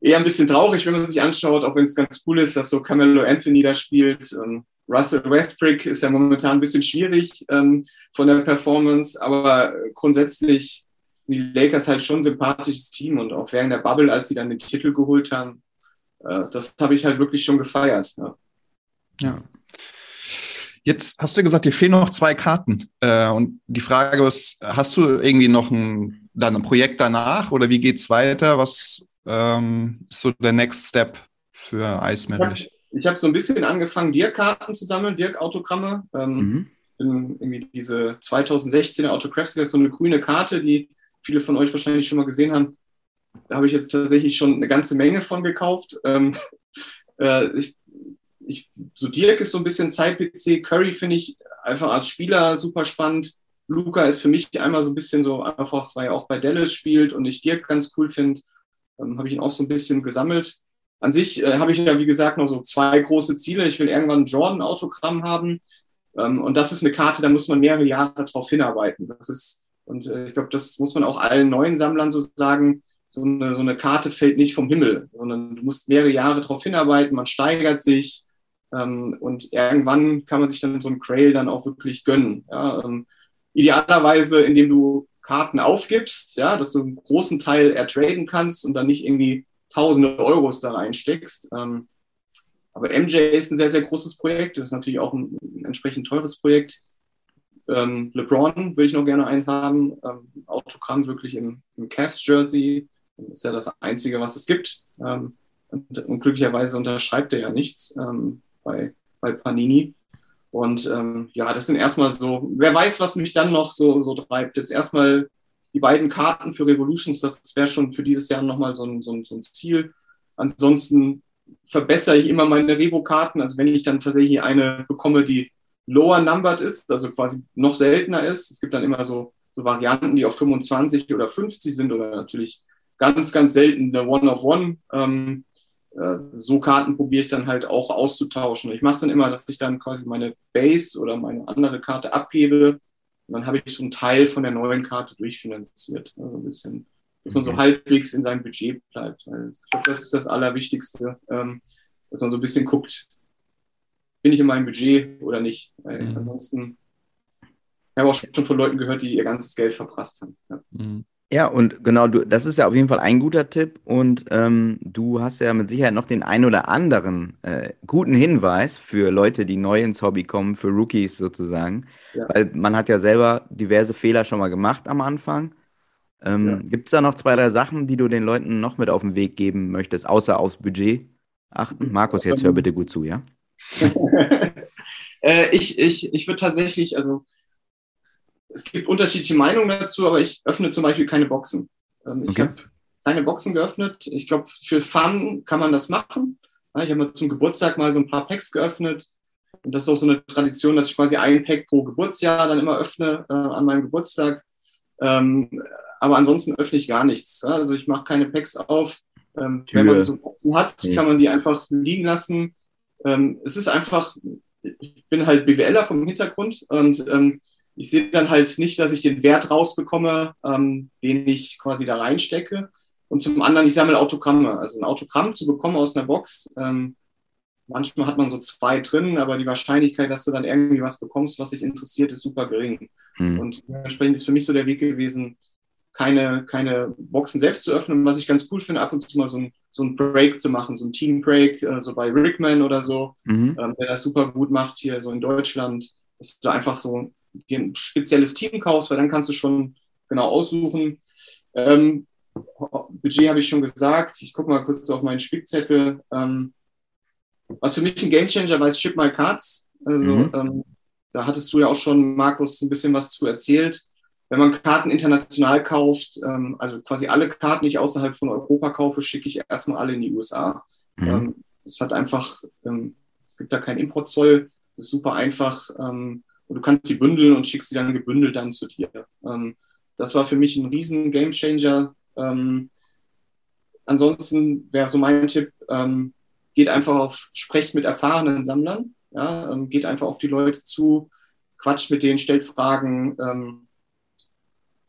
eher ein bisschen traurig, wenn man sich anschaut, auch wenn es ganz cool ist, dass so Camelo Anthony da spielt. Ähm, Russell Westbrook ist ja momentan ein bisschen schwierig ähm, von der Performance, aber grundsätzlich sind die Lakers halt schon ein sympathisches Team und auch während der Bubble, als sie dann den Titel geholt haben, äh, das habe ich halt wirklich schon gefeiert. Ja. Ja. Jetzt hast du gesagt, dir fehlen noch zwei Karten. Äh, und die Frage ist, hast du irgendwie noch ein, dann ein Projekt danach oder wie geht's weiter? Was ähm, ist so der Next Step für Eismännlich? Ich habe so ein bisschen angefangen, Dirk-Karten zu sammeln, Dirk-Autogramme. Ähm, mhm. bin irgendwie diese 2016er Autographs, das ist so eine grüne Karte, die viele von euch wahrscheinlich schon mal gesehen haben. Da habe ich jetzt tatsächlich schon eine ganze Menge von gekauft. Ähm, äh, ich, ich, so Dirk ist so ein bisschen Side-PC. Curry finde ich einfach als Spieler super spannend. Luca ist für mich einmal so ein bisschen so einfach, weil er auch bei Dallas spielt und ich Dirk ganz cool finde, ähm, habe ich ihn auch so ein bisschen gesammelt. An sich äh, habe ich ja, wie gesagt, noch so zwei große Ziele. Ich will irgendwann ein Jordan-Autogramm haben. Ähm, und das ist eine Karte, da muss man mehrere Jahre drauf hinarbeiten. Das ist, und äh, ich glaube, das muss man auch allen neuen Sammlern so sagen. So eine, so eine Karte fällt nicht vom Himmel, sondern du musst mehrere Jahre drauf hinarbeiten, man steigert sich ähm, und irgendwann kann man sich dann so ein Grail dann auch wirklich gönnen. Ja? Ähm, idealerweise, indem du Karten aufgibst, ja, dass du einen großen Teil ertraden kannst und dann nicht irgendwie tausende Euros da reinsteckst. Ähm, aber MJ ist ein sehr, sehr großes Projekt. Das ist natürlich auch ein, ein entsprechend teures Projekt. Ähm, LeBron will ich noch gerne einhaben. Ähm, Autogramm wirklich im, im Cavs-Jersey. Ist ja das Einzige, was es gibt. Ähm, und, und, glücklicherweise unterschreibt er ja nichts ähm, bei, bei Panini. Und ähm, ja, das sind erstmal so, wer weiß, was mich dann noch so, so treibt. Jetzt erstmal die beiden Karten für Revolutions, das wäre schon für dieses Jahr nochmal so ein, so, ein, so ein Ziel. Ansonsten verbessere ich immer meine Revo-Karten. Also wenn ich dann tatsächlich eine bekomme, die lower numbered ist, also quasi noch seltener ist. Es gibt dann immer so, so Varianten, die auf 25 oder 50 sind oder natürlich ganz, ganz selten eine One-of-One. Ähm, äh, so Karten probiere ich dann halt auch auszutauschen. Ich mache es dann immer, dass ich dann quasi meine Base oder meine andere Karte abhebe Und dann habe ich so einen Teil von der neuen Karte durchfinanziert. Also ein bisschen, dass man so mhm. halbwegs in seinem Budget bleibt. Also ich glaube, das ist das Allerwichtigste, ähm, dass man so ein bisschen guckt, bin ich in meinem Budget oder nicht. Weil mhm. ansonsten, ich habe auch schon von Leuten gehört, die ihr ganzes Geld verprasst haben. Ja. Mhm. Ja, und genau, du, das ist ja auf jeden Fall ein guter Tipp. Und ähm, du hast ja mit Sicherheit noch den ein oder anderen äh, guten Hinweis für Leute, die neu ins Hobby kommen, für Rookies sozusagen. Ja. Weil man hat ja selber diverse Fehler schon mal gemacht am Anfang. Ähm, ja. Gibt es da noch zwei, drei Sachen, die du den Leuten noch mit auf den Weg geben möchtest, außer aufs Budget achten? Markus, jetzt hör bitte gut zu, ja? äh, ich ich, ich würde tatsächlich, also es gibt unterschiedliche Meinungen dazu, aber ich öffne zum Beispiel keine Boxen. Ähm, okay. Ich habe keine Boxen geöffnet. Ich glaube, für Fun kann man das machen. Ja, ich habe mal zum Geburtstag mal so ein paar Packs geöffnet. Und das ist auch so eine Tradition, dass ich quasi ein Pack pro Geburtsjahr dann immer öffne äh, an meinem Geburtstag. Ähm, aber ansonsten öffne ich gar nichts. Ja? Also ich mache keine Packs auf. Ähm, wenn man so Boxen hat, mhm. kann man die einfach liegen lassen. Ähm, es ist einfach, ich bin halt BWLer vom Hintergrund und ähm, ich sehe dann halt nicht, dass ich den Wert rausbekomme, ähm, den ich quasi da reinstecke. Und zum anderen, ich sammle Autogramme. Also ein Autogramm zu bekommen aus einer Box, ähm, manchmal hat man so zwei drin, aber die Wahrscheinlichkeit, dass du dann irgendwie was bekommst, was dich interessiert, ist super gering. Mhm. Und dementsprechend ist für mich so der Weg gewesen, keine, keine Boxen selbst zu öffnen. Was ich ganz cool finde, ab und zu mal so ein, so ein Break zu machen, so ein Team-Break, äh, so bei Rickman oder so, mhm. ähm, der das super gut macht hier so in Deutschland, dass du einfach so dir ein spezielles Team kaufst, weil dann kannst du schon genau aussuchen. Ähm, Budget habe ich schon gesagt. Ich gucke mal kurz auf meinen Spickzettel. Ähm, was für mich ein Gamechanger war, ist Ship My Cards. Also, mhm. ähm, da hattest du ja auch schon, Markus, ein bisschen was zu erzählt. Wenn man Karten international kauft, ähm, also quasi alle Karten, die ich außerhalb von Europa kaufe, schicke ich erstmal alle in die USA. Mhm. Ähm, es hat einfach, ähm, es gibt da keinen Importzoll. Das ist super einfach. Ähm, und du kannst sie bündeln und schickst sie dann gebündelt dann zu dir. Ähm, das war für mich ein riesen Gamechanger. Ähm, ansonsten wäre so mein Tipp, ähm, geht einfach auf, sprecht mit erfahrenen Sammlern, ja, ähm, geht einfach auf die Leute zu, quatscht mit denen, stellt Fragen. Ähm,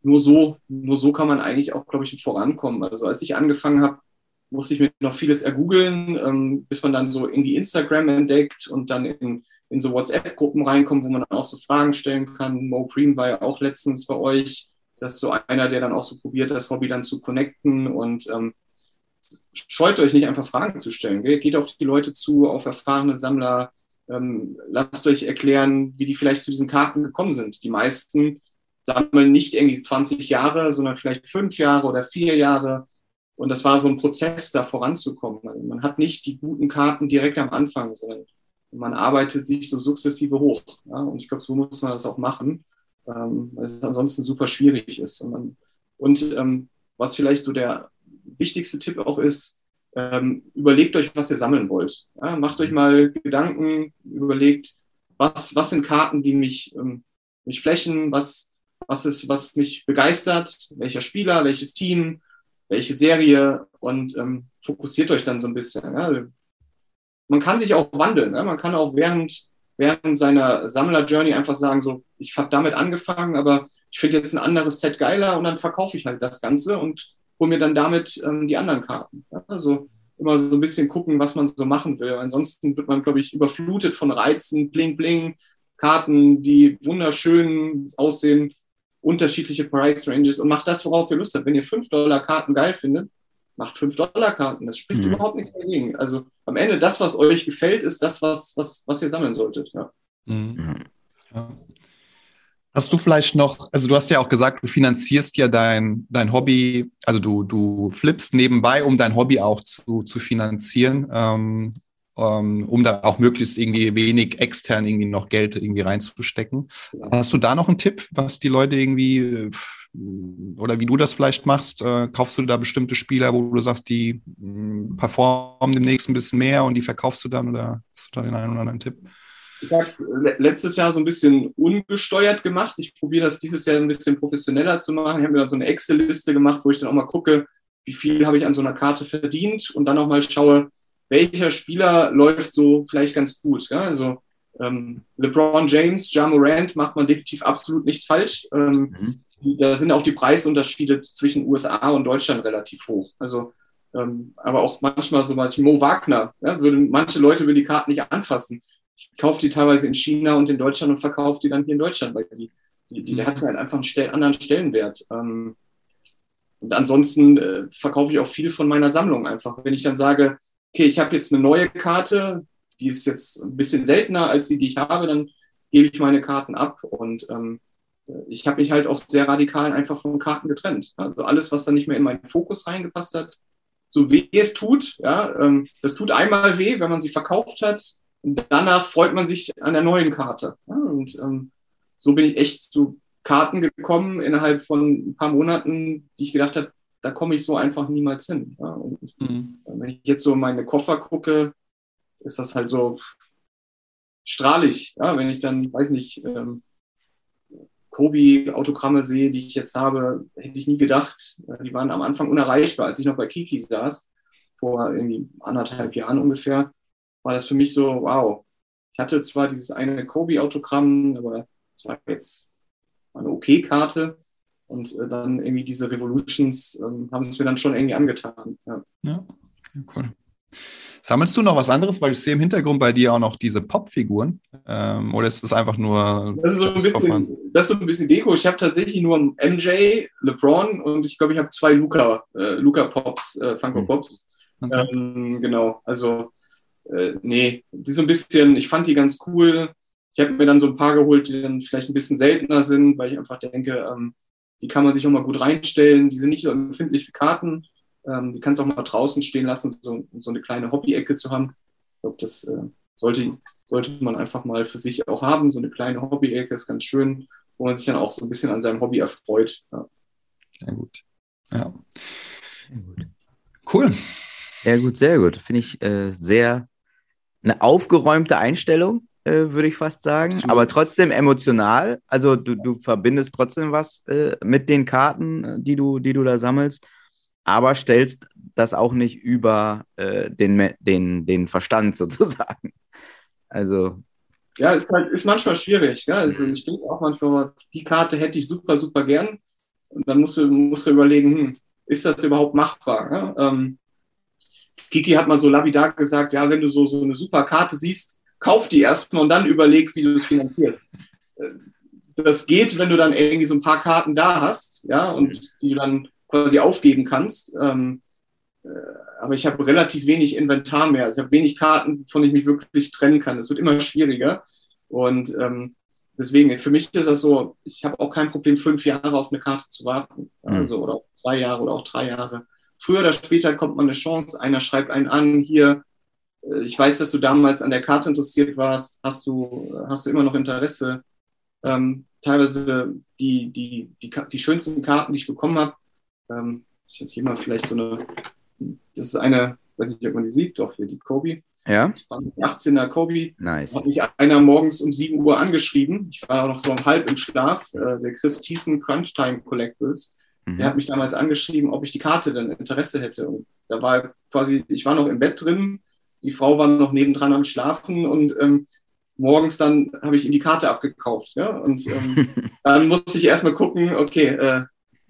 nur so, nur so kann man eigentlich auch, glaube ich, vorankommen. Also als ich angefangen habe, musste ich mir noch vieles ergoogeln, ähm, bis man dann so irgendwie Instagram entdeckt und dann in in so WhatsApp-Gruppen reinkommen, wo man dann auch so Fragen stellen kann. Mo Green war ja auch letztens bei euch. Das ist so einer, der dann auch so probiert, das Hobby dann zu connecten und ähm, scheut euch nicht einfach Fragen zu stellen. Gell? Geht auf die Leute zu, auf erfahrene Sammler. Ähm, lasst euch erklären, wie die vielleicht zu diesen Karten gekommen sind. Die meisten sammeln nicht irgendwie 20 Jahre, sondern vielleicht fünf Jahre oder vier Jahre. Und das war so ein Prozess, da voranzukommen. Also man hat nicht die guten Karten direkt am Anfang, sondern man arbeitet sich so sukzessive hoch. Ja? Und ich glaube, so muss man das auch machen, ähm, weil es ansonsten super schwierig ist. Und, man, und ähm, was vielleicht so der wichtigste Tipp auch ist, ähm, überlegt euch, was ihr sammeln wollt. Ja? Macht euch mal Gedanken, überlegt, was, was sind Karten, die mich, ähm, mich flächen, was, was ist, was mich begeistert, welcher Spieler, welches Team, welche Serie und ähm, fokussiert euch dann so ein bisschen. Ja? Man kann sich auch wandeln. Ne? Man kann auch während, während seiner Sammler-Journey einfach sagen, so, ich habe damit angefangen, aber ich finde jetzt ein anderes Set geiler und dann verkaufe ich halt das Ganze und hole mir dann damit ähm, die anderen Karten. Ja? Also immer so ein bisschen gucken, was man so machen will. Ansonsten wird man, glaube ich, überflutet von Reizen, Bling Bling, Karten, die wunderschön aussehen, unterschiedliche Price Ranges und macht das, worauf ihr Lust habt. Wenn ihr 5 Dollar Karten geil findet, macht 5-Dollar-Karten. Das spricht mhm. überhaupt nichts dagegen. Also am Ende, das, was euch gefällt, ist das, was, was, was ihr sammeln solltet. Ja. Mhm. Ja. Hast du vielleicht noch, also du hast ja auch gesagt, du finanzierst ja dein, dein Hobby, also du, du flippst nebenbei, um dein Hobby auch zu, zu finanzieren, ähm, ähm, um da auch möglichst irgendwie wenig extern irgendwie noch Geld irgendwie reinzustecken. Hast du da noch einen Tipp, was die Leute irgendwie oder wie du das vielleicht machst, äh, kaufst du da bestimmte Spieler, wo du sagst, die mh, performen demnächst ein bisschen mehr und die verkaufst du dann oder hast du da den einen oder anderen Tipp? Ich habe letztes Jahr so ein bisschen ungesteuert gemacht. Ich probiere das dieses Jahr ein bisschen professioneller zu machen. Ich habe mir dann so eine Excel-Liste gemacht, wo ich dann auch mal gucke, wie viel habe ich an so einer Karte verdient und dann auch mal schaue, welcher Spieler läuft so vielleicht ganz gut. Ja? Also ähm, LeBron James, Ja Morant macht man definitiv absolut nichts falsch. Ähm, mhm. Da sind auch die Preisunterschiede zwischen USA und Deutschland relativ hoch. Also, ähm, aber auch manchmal so was Mo Wagner, ja, würden, manche Leute würden die Karten nicht anfassen. Ich kaufe die teilweise in China und in Deutschland und verkaufe die dann hier in Deutschland, weil die, die, die, der hat halt einfach einen Stell anderen Stellenwert. Ähm, und ansonsten äh, verkaufe ich auch viel von meiner Sammlung einfach. Wenn ich dann sage, okay, ich habe jetzt eine neue Karte, die ist jetzt ein bisschen seltener als die, die ich habe, dann gebe ich meine Karten ab. Und ähm, ich habe mich halt auch sehr radikal einfach von Karten getrennt. Also alles, was dann nicht mehr in meinen Fokus reingepasst hat, so weh es tut, ja, ähm, das tut einmal weh, wenn man sie verkauft hat. Und danach freut man sich an der neuen Karte. Ja, und ähm, so bin ich echt zu Karten gekommen innerhalb von ein paar Monaten, die ich gedacht habe, da komme ich so einfach niemals hin. Ja, und mhm. wenn ich jetzt so meine Koffer gucke, ist das halt so strahlig. Ja, wenn ich dann, weiß nicht, ähm, Kobi-Autogramme sehe, die ich jetzt habe, hätte ich nie gedacht. Die waren am Anfang unerreichbar. Als ich noch bei Kiki saß, vor irgendwie anderthalb Jahren ungefähr, war das für mich so, wow. Ich hatte zwar dieses eine Kobi-Autogramm, aber es war jetzt eine OK-Karte. Und äh, dann irgendwie diese Revolutions ähm, haben es mir dann schon irgendwie angetan. Ja, ja cool. Sammelst du noch was anderes? Weil ich sehe im Hintergrund bei dir auch noch diese Popfiguren. Ähm, oder ist das einfach nur. Das ist, so ein bisschen, das ist so ein bisschen Deko. Ich habe tatsächlich nur MJ, LeBron und ich glaube, ich habe zwei Luca, äh, Luca Pops, äh, Funko hm. Pops. Okay. Ähm, genau, also äh, nee, die so ein bisschen, ich fand die ganz cool. Ich habe mir dann so ein paar geholt, die dann vielleicht ein bisschen seltener sind, weil ich einfach denke, ähm, die kann man sich auch mal gut reinstellen. Die sind nicht so empfindlich wie Karten. Ähm, die kannst du auch mal draußen stehen lassen, so, so eine kleine Hobby-Ecke zu haben. Ich glaube, das äh, sollte, sollte man einfach mal für sich auch haben. So eine kleine Hobby-Ecke ist ganz schön, wo man sich dann auch so ein bisschen an seinem Hobby erfreut. Ja. Sehr gut. Ja. Sehr gut. Cool. Sehr gut, sehr gut. Finde ich äh, sehr eine aufgeräumte Einstellung, äh, würde ich fast sagen. Absolut. Aber trotzdem emotional. Also du, du verbindest trotzdem was äh, mit den Karten, äh, die du, die du da sammelst aber stellst das auch nicht über äh, den, den, den Verstand sozusagen. Also. Ja, ist, halt, ist manchmal schwierig. Ja? Also ich denke auch manchmal, die Karte hätte ich super, super gern. Und dann musst du, musst du überlegen, hm, ist das überhaupt machbar? Ja? Ähm, Kiki hat mal so lapidar gesagt, ja, wenn du so, so eine super Karte siehst, kauf die erstmal und dann überleg, wie du es finanzierst. Das geht, wenn du dann irgendwie so ein paar Karten da hast, ja, und die du dann quasi aufgeben kannst. Ähm, äh, aber ich habe relativ wenig Inventar mehr. Also ich habe wenig Karten, von denen ich mich wirklich trennen kann. Es wird immer schwieriger. Und ähm, deswegen, für mich ist das so, ich habe auch kein Problem, fünf Jahre auf eine Karte zu warten. Mhm. Also, oder zwei Jahre oder auch drei Jahre. Früher oder später kommt man eine Chance, einer schreibt einen an, hier, ich weiß, dass du damals an der Karte interessiert warst, hast du, hast du immer noch Interesse? Ähm, teilweise die, die, die, die schönsten Karten, die ich bekommen habe, ähm, ich hätte hier mal vielleicht so eine, das ist eine, weiß nicht, ob man die sieht, doch hier die Kobe. Ja. 18er Kobe. Nice. Hat mich einer morgens um 7 Uhr angeschrieben. Ich war noch so halb im Schlaf. Äh, der Chris Thiessen Crunch Time Collectors. Mhm. Der hat mich damals angeschrieben, ob ich die Karte denn Interesse hätte. Und da war quasi, ich war noch im Bett drin. Die Frau war noch nebendran am Schlafen und ähm, morgens dann habe ich ihm die Karte abgekauft. Ja? Und ähm, dann musste ich erstmal gucken, okay, äh,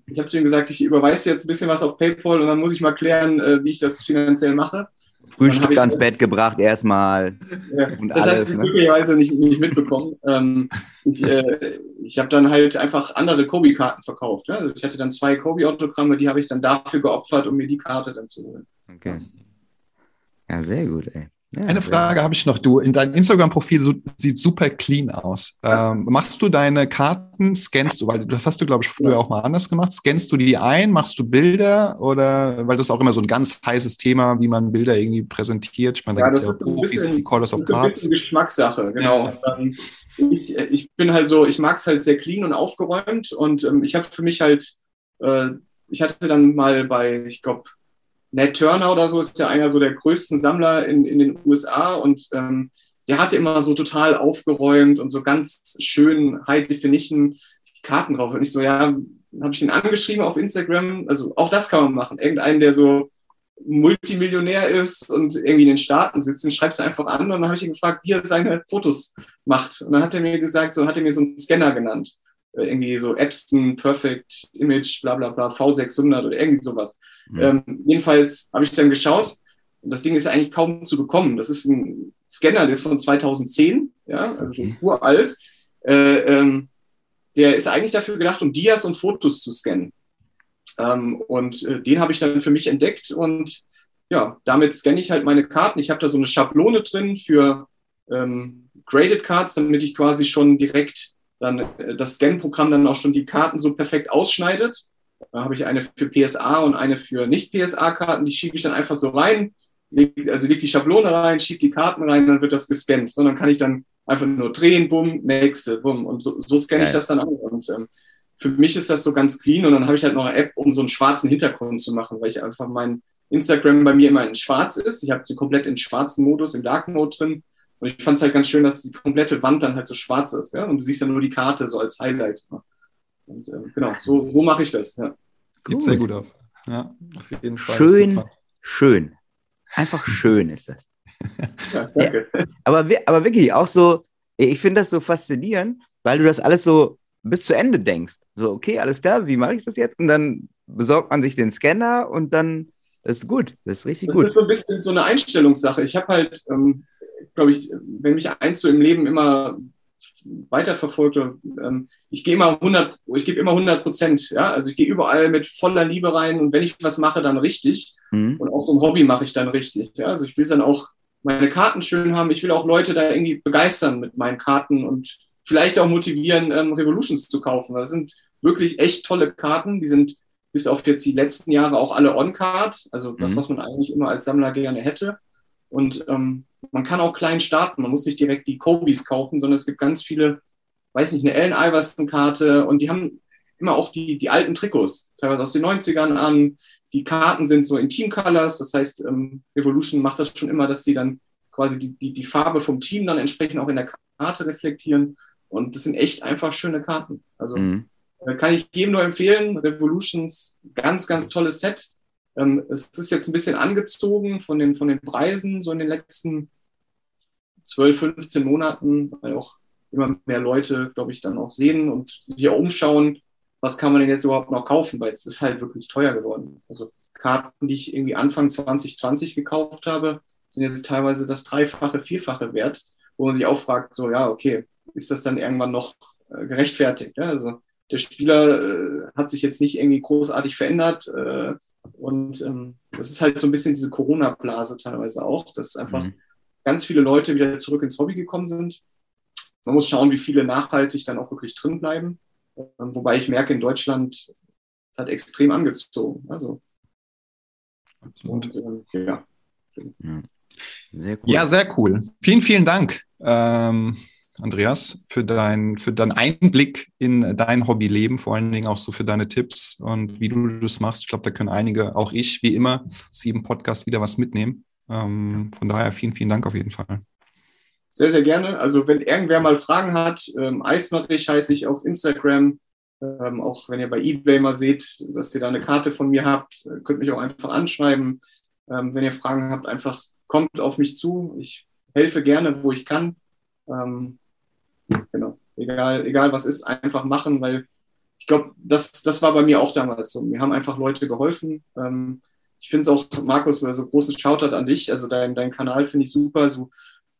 ich habe zu ihm gesagt, ich überweise jetzt ein bisschen was auf PayPal und dann muss ich mal klären, äh, wie ich das finanziell mache. Frühstück ans Bett gebracht erstmal. Ja, und das alles, hat ne? glücklicherweise nicht, nicht mitbekommen. Ähm, ich äh, ich habe dann halt einfach andere Kobe-Karten verkauft. Ja? Also ich hatte dann zwei Kobe-Autogramme, die habe ich dann dafür geopfert, um mir die Karte dann zu holen. Okay. Ja, sehr gut, ey. Ja, Eine Frage habe ich noch. Du, in deinem Instagram-Profil so, sieht super clean aus. Ähm, machst du deine Karten, scannst du, weil das hast du, glaube ich, früher auch mal anders gemacht. Scannst du die ein, machst du Bilder oder, weil das ist auch immer so ein ganz heißes Thema, wie man Bilder irgendwie präsentiert. Ich meine, da ja, gibt es ja auch Profis, die Call of Cards. Das ist ein bisschen Geschmackssache, genau. Ja. Ich, ich bin halt so, ich mag es halt sehr clean und aufgeräumt und ähm, ich habe für mich halt, äh, ich hatte dann mal bei, ich glaube, Ned Turner oder so ist ja einer so der größten Sammler in, in den USA und ähm, der hatte immer so total aufgeräumt und so ganz schön High Definition Karten drauf. Und ich so, ja, habe ich ihn angeschrieben auf Instagram. Also auch das kann man machen. Irgendeinen, der so Multimillionär ist und irgendwie in den Staaten sitzt, dann schreibt es einfach an und dann habe ich ihn gefragt, wie er seine Fotos macht. Und dann hat er mir gesagt, so hat er mir so einen Scanner genannt. Irgendwie so Epson Perfect Image, bla bla bla, V600 oder irgendwie sowas. Mhm. Ähm, jedenfalls habe ich dann geschaut und das Ding ist eigentlich kaum zu bekommen. Das ist ein Scanner, der ist von 2010, ja, also okay. ist uralt. Äh, ähm, der ist eigentlich dafür gedacht, um Dias und Fotos zu scannen. Ähm, und äh, den habe ich dann für mich entdeckt und ja, damit scanne ich halt meine Karten. Ich habe da so eine Schablone drin für ähm, Graded Cards, damit ich quasi schon direkt dann äh, das Scan-Programm dann auch schon die Karten so perfekt ausschneidet. Da habe ich eine für PSA und eine für Nicht-PSA-Karten, die schiebe ich dann einfach so rein, also leg die Schablone rein, schiebe die Karten rein, dann wird das gescannt. Sondern kann ich dann einfach nur drehen, bumm, nächste, bumm. Und so, so scanne ich das dann auch. Und ähm, für mich ist das so ganz clean und dann habe ich halt noch eine App, um so einen schwarzen Hintergrund zu machen, weil ich einfach mein Instagram bei mir immer in schwarz ist. Ich habe die komplett in schwarzen Modus, im Dark Mode drin. Und ich fand es halt ganz schön, dass die komplette Wand dann halt so schwarz ist. Ja? Und du siehst dann nur die Karte so als Highlight. Und äh, genau, so, so mache ich das. Ja. Sieht gut. sehr gut aus. Ja, auf jeden Fall. Schön, schön. Einfach schön ist das. ja, danke. Ja, aber, aber wirklich, auch so, ich finde das so faszinierend, weil du das alles so bis zu Ende denkst. So, okay, alles klar, wie mache ich das jetzt? Und dann besorgt man sich den Scanner und dann, das ist gut, das ist richtig das gut. Das ist so ein bisschen so eine Einstellungssache. Ich habe halt, ähm, glaube ich, wenn mich eins so im Leben immer weiterverfolgt, ähm, ich gehe immer 100, ich gebe immer 100 Prozent, ja, also ich gehe überall mit voller Liebe rein und wenn ich was mache, dann richtig mhm. und auch so ein Hobby mache ich dann richtig, ja, also ich will dann auch meine Karten schön haben, ich will auch Leute da irgendwie begeistern mit meinen Karten und vielleicht auch motivieren, ähm, Revolutions zu kaufen. Das sind wirklich echt tolle Karten. Die sind bis auf jetzt die letzten Jahre auch alle on-card, also das, mhm. was man eigentlich immer als Sammler gerne hätte. Und ähm, man kann auch klein starten. Man muss nicht direkt die Kobis kaufen, sondern es gibt ganz viele, weiß nicht, eine Ellen Iverson-Karte und die haben immer auch die, die alten Trikots, teilweise aus den 90ern an. Die Karten sind so in Team Colors, das heißt, ähm, Revolution macht das schon immer, dass die dann quasi die, die, die Farbe vom Team dann entsprechend auch in der Karte reflektieren. Und das sind echt einfach schöne Karten. Also mhm. Äh, kann ich jedem nur empfehlen. Revolutions, ganz, ganz tolles Set. Ähm, es ist jetzt ein bisschen angezogen von den, von den Preisen, so in den letzten 12, 15 Monaten, weil auch immer mehr Leute, glaube ich, dann auch sehen und hier umschauen, was kann man denn jetzt überhaupt noch kaufen, weil es ist halt wirklich teuer geworden. Also Karten, die ich irgendwie Anfang 2020 gekauft habe, sind jetzt teilweise das Dreifache, Vierfache wert, wo man sich auch fragt, so ja, okay, ist das dann irgendwann noch äh, gerechtfertigt. Ja? Also der Spieler äh, hat sich jetzt nicht irgendwie großartig verändert. Äh, und ähm, das ist halt so ein bisschen diese Corona-Blase teilweise auch, dass einfach mhm. ganz viele Leute wieder zurück ins Hobby gekommen sind. Man muss schauen, wie viele nachhaltig dann auch wirklich drin bleiben. Ähm, wobei ich merke, in Deutschland es hat extrem angezogen. Also, und, ähm, ja. Sehr cool. Ja, sehr cool. Vielen, vielen Dank. Ähm, Andreas, für, dein, für deinen Einblick in dein Hobbyleben, vor allen Dingen auch so für deine Tipps und wie du das machst. Ich glaube, da können einige, auch ich, wie immer, aus jedem Podcast wieder was mitnehmen. Ähm, von daher vielen, vielen Dank auf jeden Fall. Sehr, sehr gerne. Also wenn irgendwer mal Fragen hat, ähm, Eisnerich heiße ich auf Instagram. Ähm, auch wenn ihr bei eBay mal seht, dass ihr da eine Karte von mir habt, äh, könnt mich auch einfach anschreiben. Ähm, wenn ihr Fragen habt, einfach kommt auf mich zu. Ich helfe gerne, wo ich kann. Ähm, Genau. Egal, egal was ist, einfach machen, weil ich glaube, das, das war bei mir auch damals so. Mir haben einfach Leute geholfen. Ähm, ich finde es auch, Markus, also großen Shoutout an dich. Also dein, dein Kanal finde ich super. Du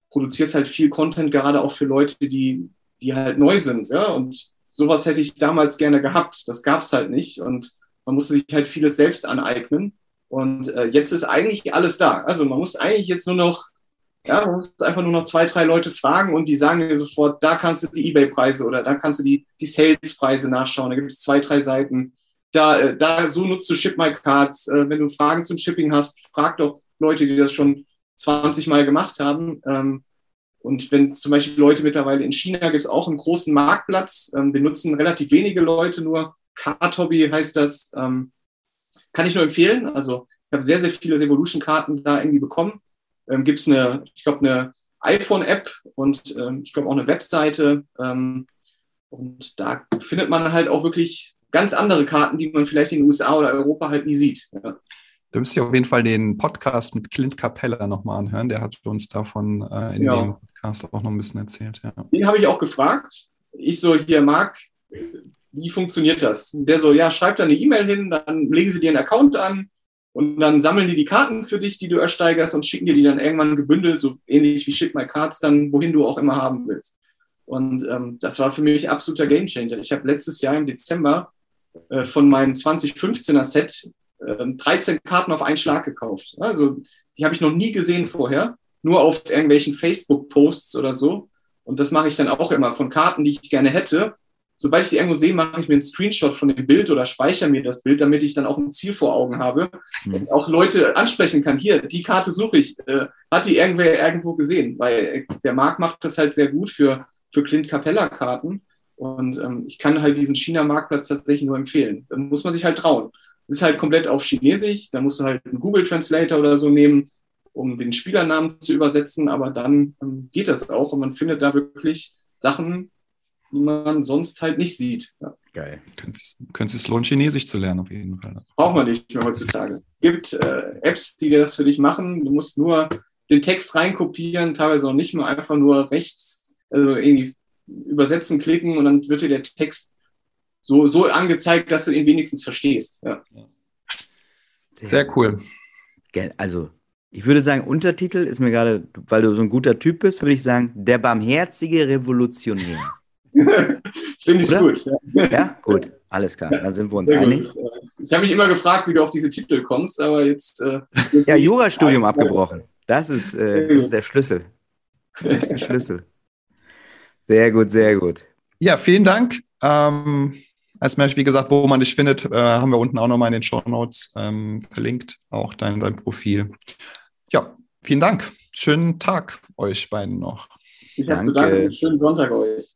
produzierst halt viel Content, gerade auch für Leute, die, die halt neu sind. Ja? Und sowas hätte ich damals gerne gehabt. Das gab es halt nicht. Und man musste sich halt vieles selbst aneignen. Und äh, jetzt ist eigentlich alles da. Also man muss eigentlich jetzt nur noch ja, man muss einfach nur noch zwei, drei Leute fragen und die sagen dir sofort, da kannst du die Ebay-Preise oder da kannst du die, die Sales-Preise nachschauen. Da gibt es zwei, drei Seiten. Da, äh, da, so nutzt du Ship My Cards. Äh, wenn du Fragen zum Shipping hast, frag doch Leute, die das schon 20 Mal gemacht haben. Ähm, und wenn zum Beispiel Leute mittlerweile in China gibt es auch einen großen Marktplatz, ähm, den nutzen relativ wenige Leute nur. Card Hobby heißt das. Ähm, kann ich nur empfehlen. Also ich habe sehr, sehr viele Revolution-Karten da irgendwie bekommen ähm, gibt es eine, ich glaube, eine iPhone-App und ähm, ich glaube auch eine Webseite. Ähm, und da findet man halt auch wirklich ganz andere Karten, die man vielleicht in den USA oder Europa halt nie sieht. Ja. Du müsst ja auf jeden Fall den Podcast mit Clint Capella nochmal anhören. Der hat uns davon äh, in Ja. dem Podcast auch noch ein bisschen erzählt. Ja. Den habe ich auch gefragt. Ich so, hier, Marc, wie funktioniert das? Der so, ja, schreib da eine E-Mail hin, dann legen sie dir einen Account an und dann sammeln die die Karten für dich, die du ersteigerst und schicken dir die dann irgendwann gebündelt, so ähnlich wie Ship My Cards, dann wohin du auch immer haben willst. Und ähm, das war für mich absoluter Gamechanger. Ich habe letztes Jahr im Dezember äh, von meinem 2015er Set äh, 13 Karten auf einen Schlag gekauft. Also die habe ich noch nie gesehen vorher, nur auf irgendwelchen Facebook-Posts oder so. Und das mache ich dann auch immer von Karten, die ich gerne hätte. Sobald ich sie irgendwo sehe, mache ich mir einen Screenshot von dem Bild oder speichere mir das Bild, damit ich dann auch ein Ziel vor Augen habe Mhm. und auch Leute ansprechen kann. Hier, die Karte suche ich. Äh, hat die irgendwer irgendwo gesehen? Weil äh, der Markt macht das halt sehr gut für, für Clint Capella-Karten. Und ähm, ich kann halt diesen China-Marktplatz tatsächlich nur empfehlen. Da muss man sich halt trauen. Das ist halt komplett auf Chinesisch. Da musst du halt einen Google Translator oder so nehmen, um den Spielernamen zu übersetzen. Aber dann ähm, geht das auch und man findet da wirklich Sachen, die man sonst halt nicht sieht. Ja. Geil. Könnte es könnte es lohnen, Chinesisch zu lernen, auf jeden Fall. Braucht man nicht mehr heutzutage. Es gibt äh, Apps, die dir das für dich machen. Du musst nur den Text reinkopieren, teilweise auch nicht mehr einfach nur rechts, also irgendwie übersetzen, klicken und dann wird dir der Text so, so angezeigt, dass du ihn wenigstens verstehst. Ja. Sehr cool. Geil. Also, ich würde sagen, Untertitel ist mir gerade, weil du so ein guter Typ bist, würde ich sagen, der barmherzige Revolutionär. Finde ich Oder? gut. Ja, Ja, gut, alles klar, dann sind wir uns sehr einig. gut. Ich habe mich immer gefragt, wie du auf diese Titel kommst, aber jetzt. Äh, Ja, Jurastudium abgebrochen. Das ist, äh, das ist der Schlüssel. Das ist der Schlüssel. Sehr gut, sehr gut. Ja, vielen Dank. Ähm, als Mensch, wie gesagt, wo man dich findet, äh, haben wir unten auch nochmal in den Show Notes ähm, verlinkt, auch dein, dein Profil. Ja, vielen Dank. Schönen Tag euch beiden noch. Ich habe zu Danke. danken. Schönen Sonntag euch.